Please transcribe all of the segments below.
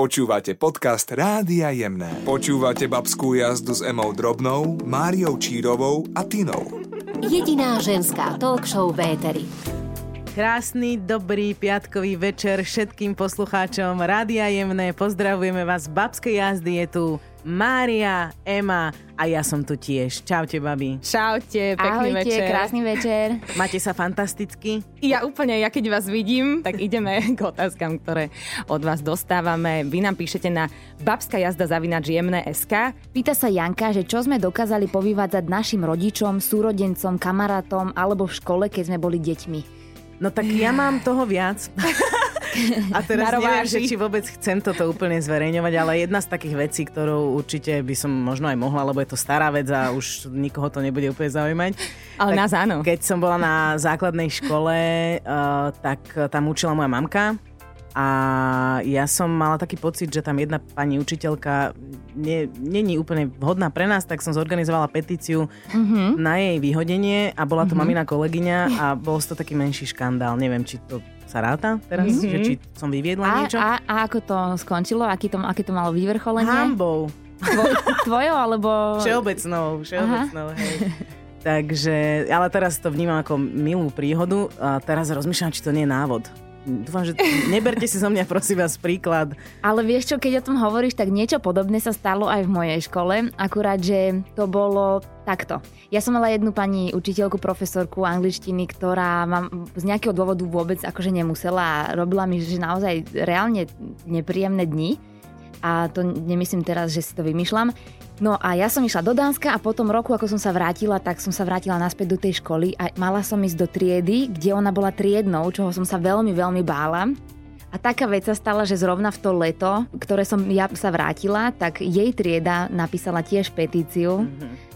Počúvate podcast Rádia Jemné. Počúvate babskú jazdu s Emou Drobnou, Máriou Čírovou a Tinou. Jediná ženská talk show v éteri. Krásny, dobrý piatkový večer všetkým poslucháčom Rádia Jemné. Pozdravujeme vás z babskej jazdy. Je tu Mária, Ema a ja som tu tiež. Čaute, babi. Čaute, pekný Ahojte, večer. krásny večer. Máte sa fantasticky? Ja úplne, ja keď vás vidím, tak ideme k otázkam, ktoré od vás dostávame. Vy nám píšete na babská jazda zavinač SK. Pýta sa Janka, že čo sme dokázali povyvádzať našim rodičom, súrodencom, kamarátom alebo v škole, keď sme boli deťmi. No tak ja mám toho viac. A teraz neviem, že či vôbec chcem toto úplne zverejňovať, ale jedna z takých vecí, ktorú určite by som možno aj mohla, lebo je to stará vec a už nikoho to nebude úplne zaujímať. Ale Tak nás áno. Keď som bola na základnej škole, uh, tak tam učila moja mamka a ja som mala taký pocit, že tam jedna pani učiteľka nie- není úplne vhodná pre nás, tak som zorganizovala petíciu Mhm. na jej vyhodenie a bola to mamina kolegyňa a bol to taký menší škandál. Neviem, či to sa ráta teraz, Mhm. že či som vyviedla A, niečo. a, a ako to skončilo? Aký to, aké to malo vyvrcholenie? Hambou. Tvo, tvojo alebo... Všeobecnou, všeobecnou, hej. Takže, ale teraz to vnímam ako milú príhodu a teraz rozmýšľam, či to nie je návod. Dúfam, že neberte si zo mňa prosím vás príklad. Ale vieš čo, keď o tom hovoríš, tak niečo podobné sa stalo aj v mojej škole, akurát, že to bolo takto. Ja som mala jednu pani učiteľku, profesorku angličtiny, ktorá ma z nejakého dôvodu vôbec akože nemusela a robila mi že naozaj reálne nepríjemné dni. A to nemyslím teraz, že si to vymýšľam. No a ja som išla do Dánska a po tom roku, ako som sa vrátila, tak som sa vrátila naspäť do tej školy a mala som ísť do triedy, kde ona bola triednou, čoho som sa veľmi, veľmi bála. A taká vec sa stala, že zrovna v to leto, ktoré som ja sa vrátila, tak jej trieda napísala tiež petíciu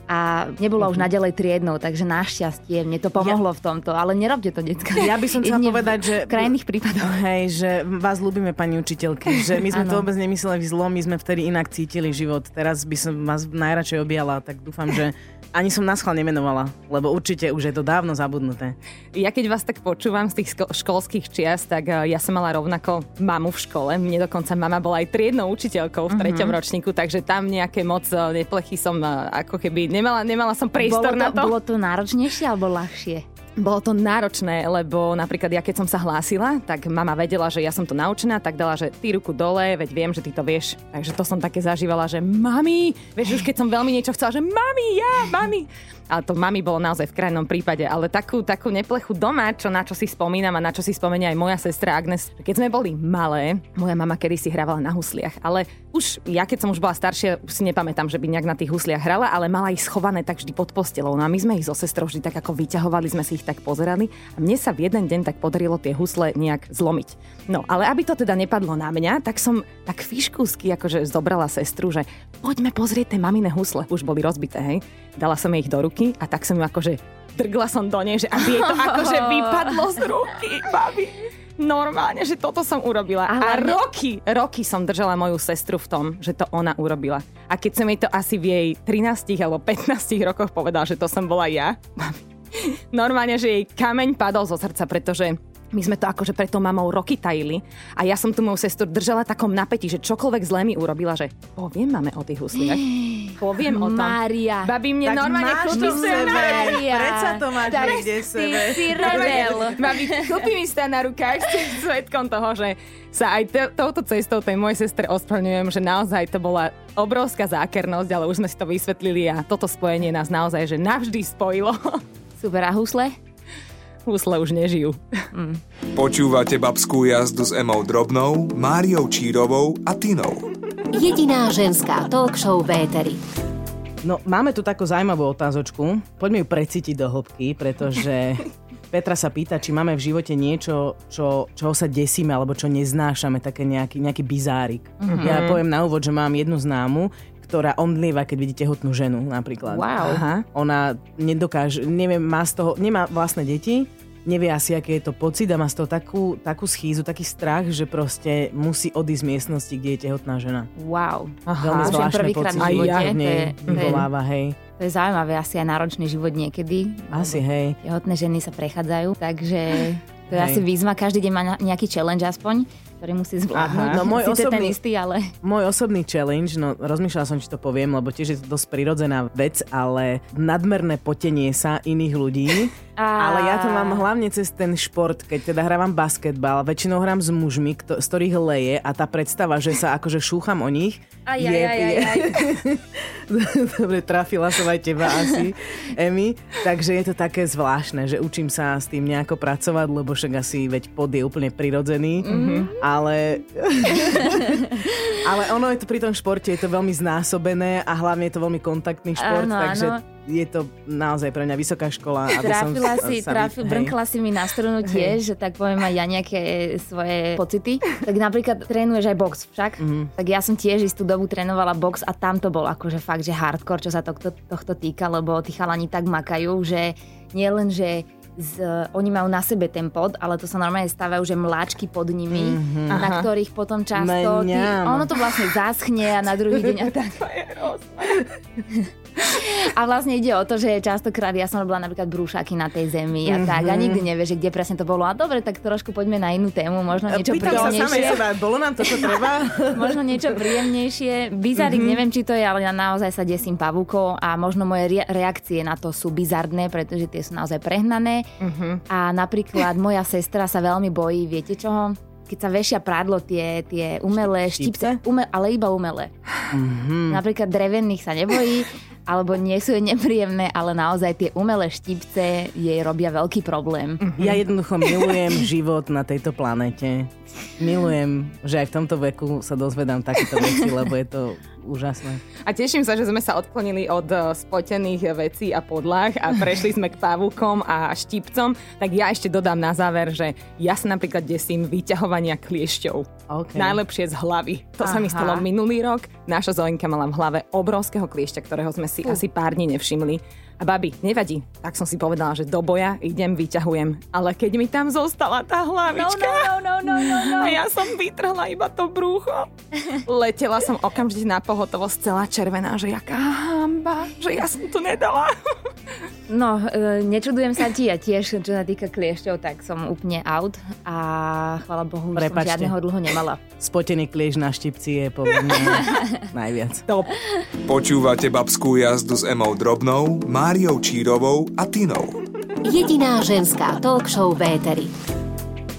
a nebola už naďalej triednou, takže našťastie mne to pomohlo v tomto, ale nerobte to, decka. Ja by som chcela v povedať, že... krajných prípadoch. Hej, že vás ľúbime, pani učiteľky, že my sme to vôbec nemysleli zlo, my sme vtedy inak cítili život. Teraz by som vás najradšej objala, tak dúfam, že ani som nás chval nemenovala, lebo určite už je to dávno zabudnuté. Ja keď vás tak počúvam z tých školských čias, tak eh, ja som mala rovnako mamu v škole. Mne dokonca mama bola aj triednou učiteľkou v treťom ročníku, takže tam nejaké moc eh, neplechy som eh, ako keby nemala, nemala som priestor Bolo na to, to. bolo to náročnejšie alebo ľahšie? Bolo to náročné, lebo napríklad ja keď som sa hlásila, tak mama vedela, že ja som to naučená, tak dala, že ty ruku dole, veď viem, že ty to vieš. Takže to som také zažívala, že mami, vieš, už keď som veľmi niečo chcela, že mami, ja, mami. Ale to mami bolo naozaj v krajnom prípade, ale takú, takú neplechu doma, čo na čo si spomínam a na čo si spomenia aj moja sestra Agnes. Keď sme boli malé, moja mama kedy si hrávala na husliach, ale už ja keď som už bola staršia, si nepamätám, že by nejak na tých husliach hrala, ale mala ich schované tak vždy pod postelou. No a my sme ich so sestrou vždy tak ako vyťahovali, sme si ich tak pozerali a mne sa v jeden deň tak podarilo tie husle nejak zlomiť. No, ale aby to teda nepadlo na mňa, tak som tak fiškúsky akože zobrala sestru, že poďme pozrieť tie mamine husle. Už boli rozbité, hej. Dala som jej ich do ruky a tak som ju akože drgla som do nej, že aby jej to akože vypadlo z ruky, babi. Normálne, že toto som urobila. Ale a roky, roky som držala moju sestru v tom, že to ona urobila. A keď som jej to asi v jej 13 alebo 15 rokoch povedala, že to som bola ja, normálne, že jej kameň padol zo srdca, pretože my sme to akože pred tou mamou roky tajili a ja som tu moju sestru držala takom napätí, že čokoľvek zlé mi urobila, že poviem máme o tých husliach. Poviem o tom. Mária. Babi mne Tak normálne sebe. Mária. Predsa to máš Tak niekde v ty sebe. si rebel. Babi, kúpi mi stá na rukách, ste svetkom toho, že sa aj t- touto cestou tej mojej sestre ospravedlňujem, že naozaj to bola obrovská zákernosť, ale už sme si to vysvetlili a toto spojenie nás naozaj že navždy spojilo. Super, a husle? Husle už nežijú. Počúvate babskú jazdu s Emou Drobnou, Máriou Čírovou a Tinou. Jediná ženská talk show v éteri. No, máme tu takú zaujímavú otázočku. Poďme ju precítiť do hĺbky, pretože Petra sa pýta, či máme v živote niečo, čo, čoho sa desíme, alebo čo neznášame, také nejaký, nejaký bizárik. Mm-hmm. Ja poviem na úvod, že mám jednu známu, ktorá omdlieva, keď vidí tehotnú ženu napríklad. Wow. Aha. Ona nedokáže, neviem, má z toho, nemá vlastné deti, nevie asi, aký je to pocit a má z toho takú, takú schýzu, taký strach, že proste musí odísť z miestnosti, kde je tehotná žena. Wow. Veľmi Počujem zvláštne prvýkrát v pocity. živote. Aj ja to je- vyvoláva, hej. To je zaujímavé, asi aj náročný život niekedy. Asi, hej. Tehotné ženy sa prechádzajú, takže to je Hej. asi výzva, každý deň má nejaký challenge aspoň. Ktorý musí zvládnuť. Aha. No, môj Sice ten osobný- istý, ale... Môj osobný challenge, no rozmýšľala som, či to poviem, lebo tiež je to dosť prirodzená vec, ale nadmerné potenie sa iných ľudí. A- Ale ja to mám hlavne cez ten šport, keď teda hrávam basketbal, väčšinou hrám s mužmi, kto, z ktorých leje a tá predstava, že sa akože šúcham o nich, Aj, je, aj, aj, aj. Dobre, trafila som aj teba asi, Emi. Takže je to také zvláštne, že učím sa s tým nejako pracovať, lebo však asi veď pod je úplne prirodzený, mm-hmm. ale... ale ono je to pri tom športe, je to veľmi znásobené a hlavne je to veľmi kontaktný šport, Áno, takže áno. je to naozaj pre mňa vysoká škola. aby som Trafila s- si, sa trafil, hej. brnkla si mi na strunu tiež, že tak poviem aj ja nejaké svoje pocity. Tak napríklad trénuješ aj box však, Mhm. tak ja som tiež istú dobu trénovala box a tam to bol akože fakt, že hardcore, čo sa tohto, tohto týka, lebo tí chalani tak makajú, že nie len, že z, oni majú na sebe ten pod, ale to sa normálne stávajú, že mláčky pod nimi, mm-hmm. na Aha. ktorých potom často... Ty, ono to vlastne zaschne a na druhý deň a tak. A vlastne ide o to, že častokrát ja som robila napríklad brúšaky na tej zemi a tak a nikdy nevieš, kde presne to bolo. A dobre, tak trošku poďme na inú tému, možno niečo Pýtam sa samej príjemnejšie. seba, bolo nám to, čo treba? Možno niečo príjemnejšie. Bizarik, mm-hmm. neviem, či to je, ale ja naozaj sa desím pavúkov a možno moje re- reakcie na to sú bizardné, pretože tie sú naozaj prehnané. Mm-hmm. A napríklad moja sestra sa veľmi bojí, viete čoho? Keď sa vešia prádlo tie, tie umelé štipce, Štipce? ume, ale iba umelé. Mm-hmm. Napríklad drevených sa nebojí, alebo nie sú jej nepríjemné, ale naozaj tie umelé štipce jej robia veľký problém. Ja jednoducho milujem život na tejto planete. Milujem, že aj v tomto veku sa dozvedám takéto veci, lebo je to úžasné. A teším sa, že sme sa odklonili od eh, spotených vecí a podlah a prešli sme k pavúkom a štipcom. Tak ja ešte dodám na záver, že ja sa napríklad desím vyťahovania kliešťov. Okay. Najlepšie z hlavy. To sa mi Aha. stalo minulý rok. Naša Zoinka mala v hlave obrovského kliešťa, ktorého sme si asi pár dní nevšimli. A babi, nevadí. Tak som si povedala, že do boja idem, vyťahujem. Ale keď mi tam zostala tá hlavička... no, no, no, no, no. A ja som vytrhla iba to brúcho. Letela som okamžite na pohotovosť celá červená, že jaká hamba, že ja som to nedala. No, e, nečudujem sa ti, ja tiež, čo sa týka kliešťov, tak som úplne out a chvala Bohu, že som žiadneho dlho nemala. Spotený kliež na štipci je podľa mňa najviac. Top. Počúvate babskú jazdu s Emou Drobnou, Máriou Čírovou a Tinou. Jediná ženská talk show v éteri.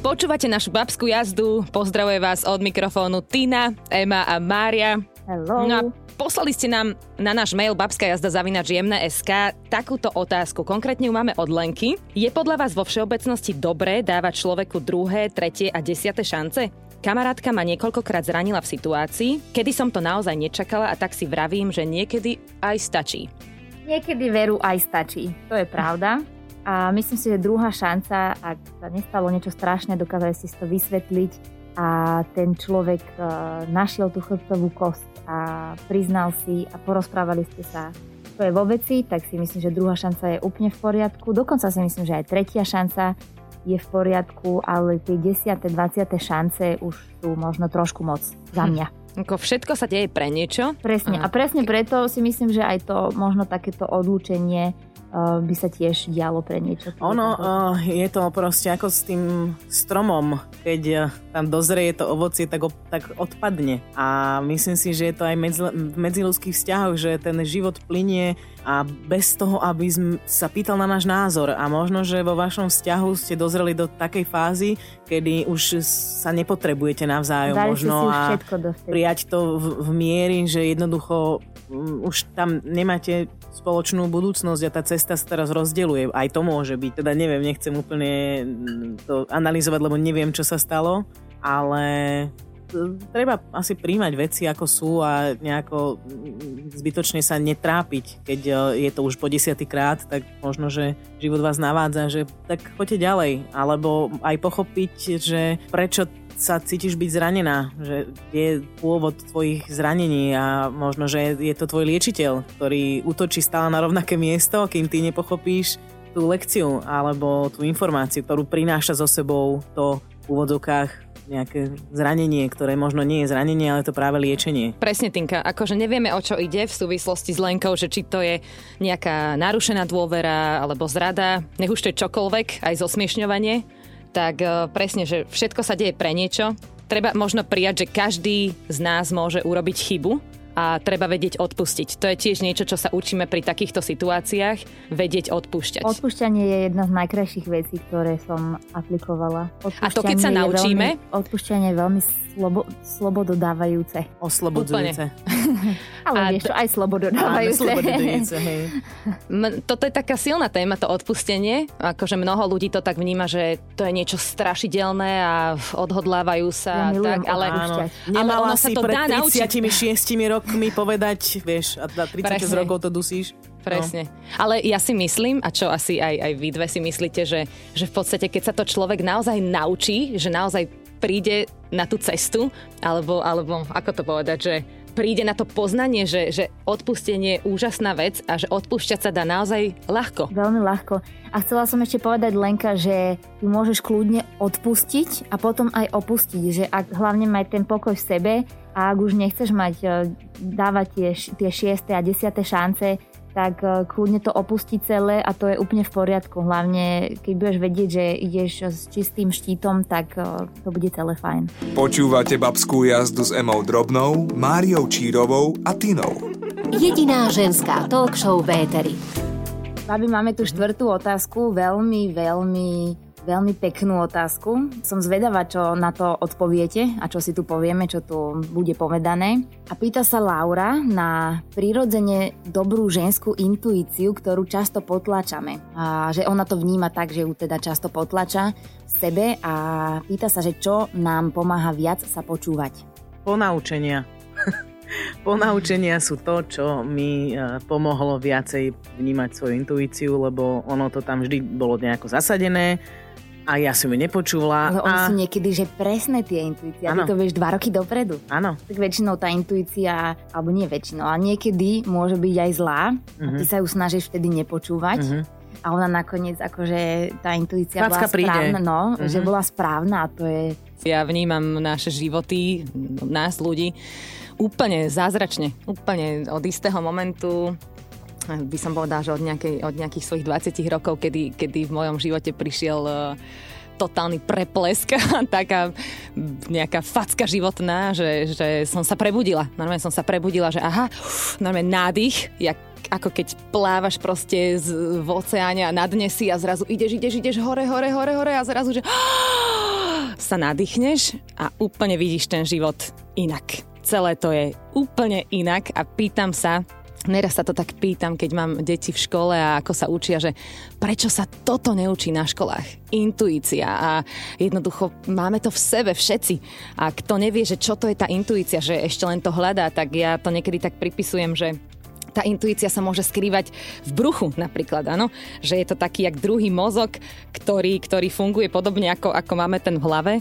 Počúvate našu babskú jazdu. Pozdravuje vás od mikrofónu Tina, Ema a Mária. Hello. No a poslali ste nám na náš mail babskajazda.sk takúto otázku. Konkrétne ju máme od Lenky. Je podľa vás vo všeobecnosti dobré dávať človeku druhé, tretie a desiate šance? Kamarátka ma niekoľkokrát zranila v situácii, kedy som to naozaj nečakala a tak si vravím, že niekedy aj stačí. Niekedy veru aj stačí, to je pravda. A myslím si, že druhá šanca, ak sa nestalo niečo strašné, dokázali si to vysvetliť a ten človek e, našiel tú chrbtovú kosť a priznal si a porozprávali ste sa, čo je vo veci, tak si myslím, že druhá šanca je úplne v poriadku. Dokonca si myslím, že aj tretia šanca je v poriadku, ale tie 10. 20. šance už sú možno trošku moc za mňa. Ako všetko sa deje pre niečo. Presne. A presne preto si myslím, že aj to možno takéto odlúčenie by sa tiež dialo pre niečo. Ono uh, je to proste ako s tým stromom, keď uh, tam dozrie to ovocie, tak, op- tak odpadne. A myslím si, že je to aj medzi, v medziludských vzťahoch, že ten život plinie a bez toho, aby sa pýtal na náš názor. A možno, že vo vašom vzťahu ste dozreli do takej fázy, kedy už sa nepotrebujete navzájom Dali možno a prijať to v, v miery, že jednoducho už tam nemáte spoločnú budúcnosť a tá cesta sa teraz rozdeluje. Aj to môže byť. Teda neviem, nechcem úplne mm, to analyzovať, lebo neviem, čo sa stalo, ale e, treba asi príjmať veci ako sú a nejako mm, zbytočne sa netrápiť. Keď e, je to už po desiatý krát, tak možno, že život vás navádza, že tak poďte ďalej. Alebo aj pochopiť, že prečo sa cítiš byť zranená, že je pôvod tvojich zranení a možno, že je to tvoj liečiteľ, ktorý útočí stále na rovnaké miesto, kým ty nepochopíš tú lekciu alebo tú informáciu, ktorú prináša so sebou to v úvodzokách nejaké zranenie, ktoré možno nie je zranenie, ale to práve liečenie. Presne, Tinka, akože nevieme, o čo ide v súvislosti s Lenkou, že či to je nejaká narušená dôvera alebo zrada, nech už to je čokoľvek, aj zosmiešňovanie, tak e, presne, že všetko sa deje pre niečo. Treba možno prijať, že každý z nás môže urobiť chybu a treba vedieť odpustiť. To je tiež niečo, čo sa učíme pri takýchto situáciách, vedieť odpúšťať. Odpúšťanie je jedna z najkrajších vecí, ktoré som aplikovala. A to keď sa naučíme? Veľmi, odpúšťanie je veľmi slobo, slobododávajúce. Oslobodzujúce. Ale a vieš, to, aj slobododávajúce. Áno, slobododávajúce, hej. Toto je taká silná téma, to odpustenie. Akože mnoho ľudí to tak vníma, že to je niečo strašidelné a odhodlávajú sa. Ja tak, ale, áno. ale ono sa to dá 36 rokmi povedať, vieš, a 36 Presne. rokov to dusíš. Presne. No. Ale ja si myslím, a čo asi aj, aj vy dve si myslíte, že, že v podstate, keď sa to človek naozaj naučí, že naozaj príde na tú cestu, alebo, alebo ako to povedať, že príde na to poznanie, že, že odpustenie je úžasná vec a že odpúšťať sa dá naozaj ľahko. Veľmi ľahko. A chcela som ešte povedať Lenka, že ty môžeš kľudne odpustiť a potom aj opustiť, že ak hlavne maj ten pokoj v sebe a ak už nechceš mať e, dávať tie, tie šieste a desiate šance, tak e, kľudne to opustiť celé a to je úplne v poriadku. Hlavne, keď budeš vedieť, že ideš s čistým štítom, tak e, to bude celé fajn. Počúvate babskú jazdu s Emou Drobnou, Máriou Čírovou a Tinou. Jediná ženská talk show Véteri. Babi, máme tu štvrtú otázku, veľmi, veľmi veľmi peknú otázku. Som zvedavá, čo na to odpoviete a čo si tu povieme, čo tu bude povedané. A pýta sa Laura na prirodzene dobrú ženskú intuíciu, ktorú často potlačame. A že ona to vníma tak, že ju teda často potlača v sebe a pýta sa, že čo nám pomáha viac sa počúvať. Ponaučenia. Ponaučenia sú to, čo mi e, pomohlo viacej vnímať svoju intuíciu, lebo ono to tam vždy bolo nejako zasadené a ja som ju nepočula. Ale oni a... sú niekedy, že presné tie intuície. Ty to vieš dva roky dopredu. Áno. Tak väčšinou tá intuícia, alebo nie väčšinou, ale niekedy môže byť aj zlá. Uh-huh. A ty mhm. sa ju snažíš vtedy nepočúvať. Uh-huh. A ona nakoniec, akože tá intuícia Facka bola príde. správna, no, uh-huh. že bola správna a to je... Ja vnímam naše životy, nás ľudí, úplne zázračne. Úplne od istého momentu by som povedala, že od, nejakej, od nejakých svojich 20 rokov, kedy, kedy v mojom živote prišiel uh, totálny preplesk, taká nejaká facka životná, že, že som sa prebudila. Normálne som sa prebudila, že aha, normálne nádych, jak ako keď plávaš proste z, v oceáne a na dne si a zrazu ideš, ideš, ideš hore, hore, hore, hore a zrazu, že sa nadýchneš a úplne vidíš ten život inak. Celé to je úplne inak a pýtam sa, Neraz sa to tak pýtam, keď mám deti v škole a ako sa učia, že prečo sa toto neučí na školách? Intuícia a jednoducho máme to v sebe všetci. A kto nevie, že čo to je tá intuícia, že ešte len to hľadá, tak ja to niekedy tak pripisujem, že tá intuícia sa môže skrývať v bruchu napríklad, áno? Že je to taký jak druhý mozog, ktorý, ktorý funguje podobne ako, ako máme ten v hlave.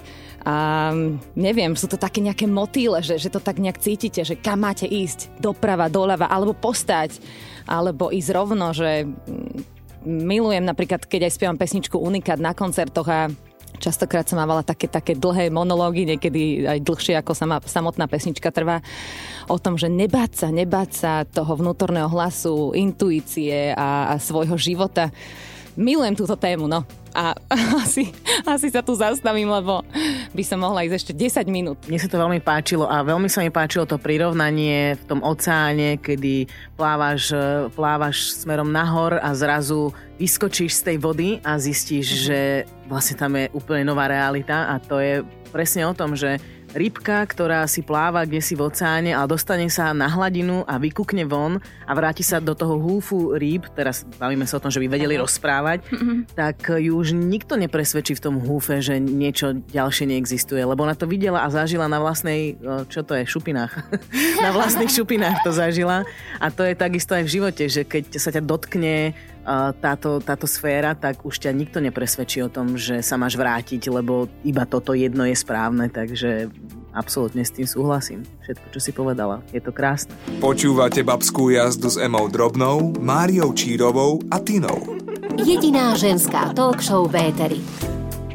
A neviem, sú to také nejaké motýle, že, že to tak nejak cítite, že kam máte ísť, doprava, doľava, alebo postať, alebo ísť rovno, že mm, milujem napríklad, keď aj spievam pesničku Unikát na koncertoch a Častokrát som mávala také, také dlhé monológy, niekedy aj dlhšie ako sama, samotná pesnička trvá, o tom, že nebáť sa, nebáť sa toho vnútorného hlasu, intuície a, a svojho života. Milujem túto tému, no. A asi, asi sa tu zastavím, lebo by som mohla ísť ešte 10 minút. Mne sa to veľmi páčilo a veľmi sa mi páčilo to prirovnanie v tom oceáne, kedy plávaš, plávaš smerom nahor a zrazu vyskočíš z tej vody a zistíš, mm-hmm. že vlastne tam je úplne nová realita a to je presne o tom, že rybka, ktorá si pláva kde si v oceáne a dostane sa na hladinu a vykúkne von a vráti sa do toho húfu rýb, teraz bavíme sa o tom, že by vedeli rozprávať, mm-hmm. tak ju už nikto nepresvedčí v tom húfe, že niečo ďalšie neexistuje, lebo ona to videla a zažila na vlastnej, čo to je, šupinách. na vlastných šupinách to zažila a to je takisto aj v živote, že keď sa ťa dotkne táto, táto sféra, tak už ťa nikto nepresvedčí o tom, že sa máš vrátiť, lebo iba toto jedno je správne, takže absolútne s tým súhlasím. Všetko, čo si povedala. Je to krásne. Počúvate babskú jazdu s Emou Drobnou, Máriou Čírovou a Tinou. Jediná ženská talk show Véteri.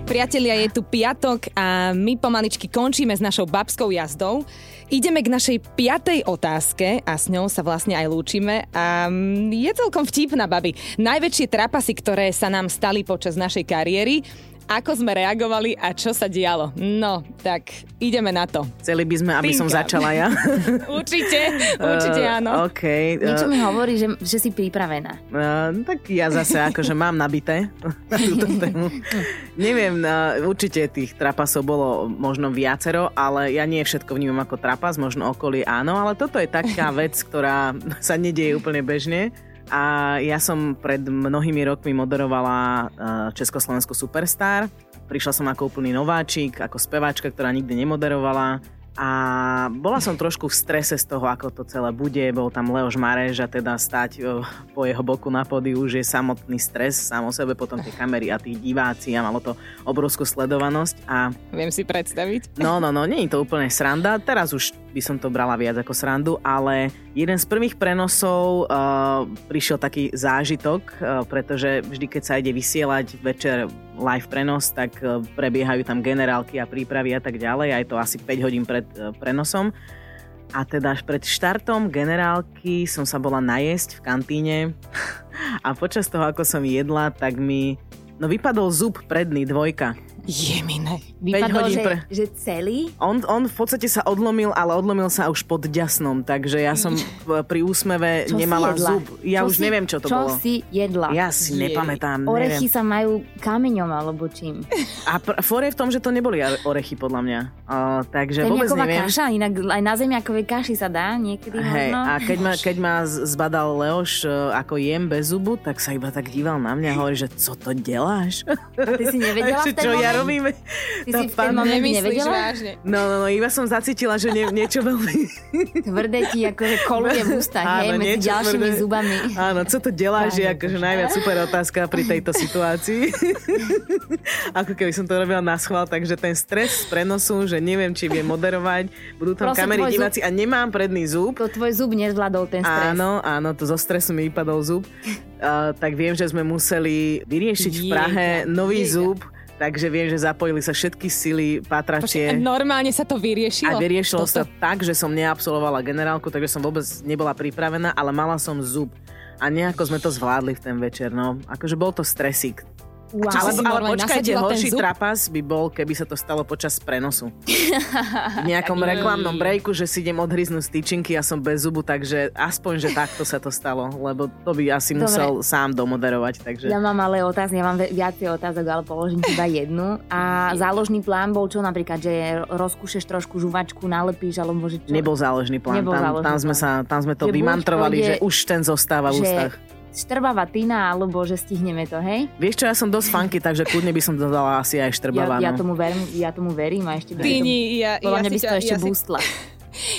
Priatelia, je tu piatok a my pomaličky končíme s našou babskou jazdou. Ideme k našej piatej otázke a s ňou sa vlastne aj lúčime. A je celkom vtipná, babi. Najväčšie trapasy, ktoré sa nám stali počas našej kariéry ako sme reagovali a čo sa dialo. No, tak ideme na to. Chceli by sme, aby som Tinka. začala ja. Určite, určite Eh, áno. OK. Niečo eh, mi hovorí, že, že si pripravená. Uh, tak ja zase akože mám nabité na túto tému. Neviem, uh, určite tých trapasov bolo možno viacero, ale ja nie všetko vnímam ako trapas, možno okolie áno, ale toto je taká vec, ktorá sa nedieje úplne bežne. A ja som pred mnohými rokmi moderovala uh, Československú Superstar. Prišla som ako úplný nováčik, ako speváčka, ktorá nikdy nemoderovala. A bola som trošku v strese z toho, ako to celé bude. Bol tam Leoš Mareš a teda stať o, po jeho boku na pódiu už je samotný stres sám o sebe, potom tie kamery a tí diváci a malo to obrovskú sledovanosť. A Viem si predstaviť. no, no, no, nie je to úplne sranda. Teraz už by som to brala viac ako srandu, ale jeden z prvých prenosov uh, prišiel taký zážitok, uh, pretože vždy, keď sa ide vysielať večer live prenos, tak uh, prebiehajú tam generálky a prípravy a tak ďalej. Aj to asi 5 hodín pred uh, prenosom. A teda až pred štartom generálky som sa bola najesť v kantíne a počas toho, ako som jedla, tak mi no vypadol zub predný dvojka. Jemine. Vypadol, hodín že, pre- že celý? On, on v podstate sa odlomil, ale odlomil sa už pod ďasnom, takže ja som pri úsmeve Čo nemala zub. Ja Čo už si, neviem, čo to čo bolo. si jedla? Ja si Jej. nepamätám, Orechy neviem. sa majú kameňom alebo čím. A pr- for je v tom, že to neboli orechy, podľa mňa. Uh, takže vôbec Zemiaková neviem. kaša, inak aj na zemiakovej kaši sa dá niekedy Hej, možno. a keď ma, keď ma zbadal Leoš, uh, ako jem bez zubu, tak sa iba tak díval na mňa a hovorí, že co to deláš? A ty si nevedela v ten čo ja moment? robím? Ty si v ten moment nevedela? vážne. No, no, no, iba som zacítila, že nie, niečo veľmi... Tvrdé ti akože koluje v ústach, hej, medzi ďalšími tvrdé. zubami. Áno, co to deláš, je akože Bože. najviac super otázka pri tejto situácii. Ako keby som to robila na schvál, takže ten stres z prenosu, že neviem, či viem moderovať, budú tam Proste kamery, tvoj zub- diváci a nemám predný zub. To tvoj zub nezvládol ten stres. Áno, áno, to zo stresu mi vypadol zub. Uh, tak viem, že sme museli vyriešiť v Prahe nový jejka. zub, takže viem, že zapojili sa všetky sily, patračie. Počkaj, normálne sa to vyriešilo? A vyriešilo sa Toto? tak, že som neabsolvovala generálku, takže som vôbec nebola pripravená, ale mala som zub. A nejako sme to zvládli v ten večer, no. Akože bol to stresík. Wow. Čo Ale, si ale počkajte, horší trapas by bol, keby sa to stalo počas prenosu. V nejakom reklamnom breaku, že si idem odhryznúť z tyčinky a som bez zubu, takže aspoň, že takto sa to stalo, lebo to by asi Dobre. musel sám domoderovať, takže... Ja mám ale otázky, ja mám viacej otázok, ale položím iba jednu. A záložný plán bol čo napríklad, že rozkúšeš trošku žuvačku, nalepíš, alebo že čo? Nebol záložný plán, Nebol tam, záložný tam, sme plán. sa, tam sme to Že vymantrovali, že už ten zostáva v ústach. Štrbavá tyna, alebo že stihneme to, hej? Vieš čo, ja som dosť funky, takže kľudne by som dodala asi aj Ja, štrbavá. ja, no. tomu verím, ja tomu verím a ešte by Píni, ja, ja, mňa si si to ešte ja, si, boostla.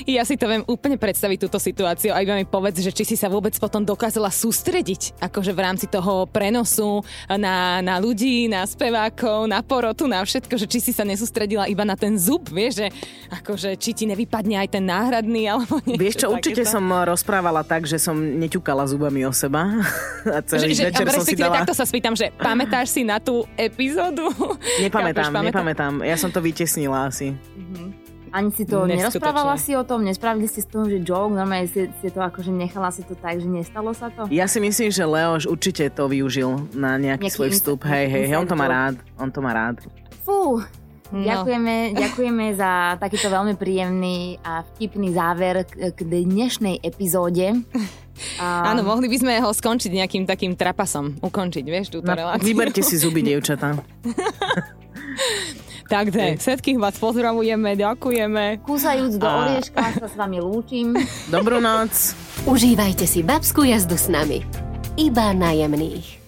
Ja si to viem úplne predstaviť túto situáciu a iba mi povedz, že či si sa vôbec potom dokázala sústrediť akože v rámci toho prenosu na, na ľudí, na spevákov, na porotu, na všetko, že či si sa nesústredila iba na ten zub, vieš, že akože či ti nevypadne aj ten náhradný alebo niečo Vieš čo, určite som rozprávala tak, že som neťukala zubami o seba. A celý že, že, večer a som si dala... takto sa spýtam, že pamätáš si na tú epizódu? Nepamätám, Chápeš, pamätá- nepamätám. Ja som to vytesnila asi. Ani si to Neskutočné. nerozprávala si o tom, nespravili ste z toho, že joke, normálne si, si to akože nechala si to tak, že nestalo sa to? Ja si myslím, že Leoš určite to využil na nejaký, Nejaký svoj vstup. Hej, hej, hej, on to má rád. On to má rád. Fú, No. Ďakujeme, ďakujeme za takýto veľmi príjemný a vtipný záver k, k dnešnej epizóde. A, Áno, mohli by sme ho skončiť nejakým takým trapasom, ukončiť, vieš, túto No, reláciu. vyberte si zuby, dievčatá. Takže všetkých vás pozdravujeme, ďakujeme. Kúsajúc do A- orieška sa s vami lúčim. Dobrú noc. Užívajte si babskú jazdu s nami. Iba najemných.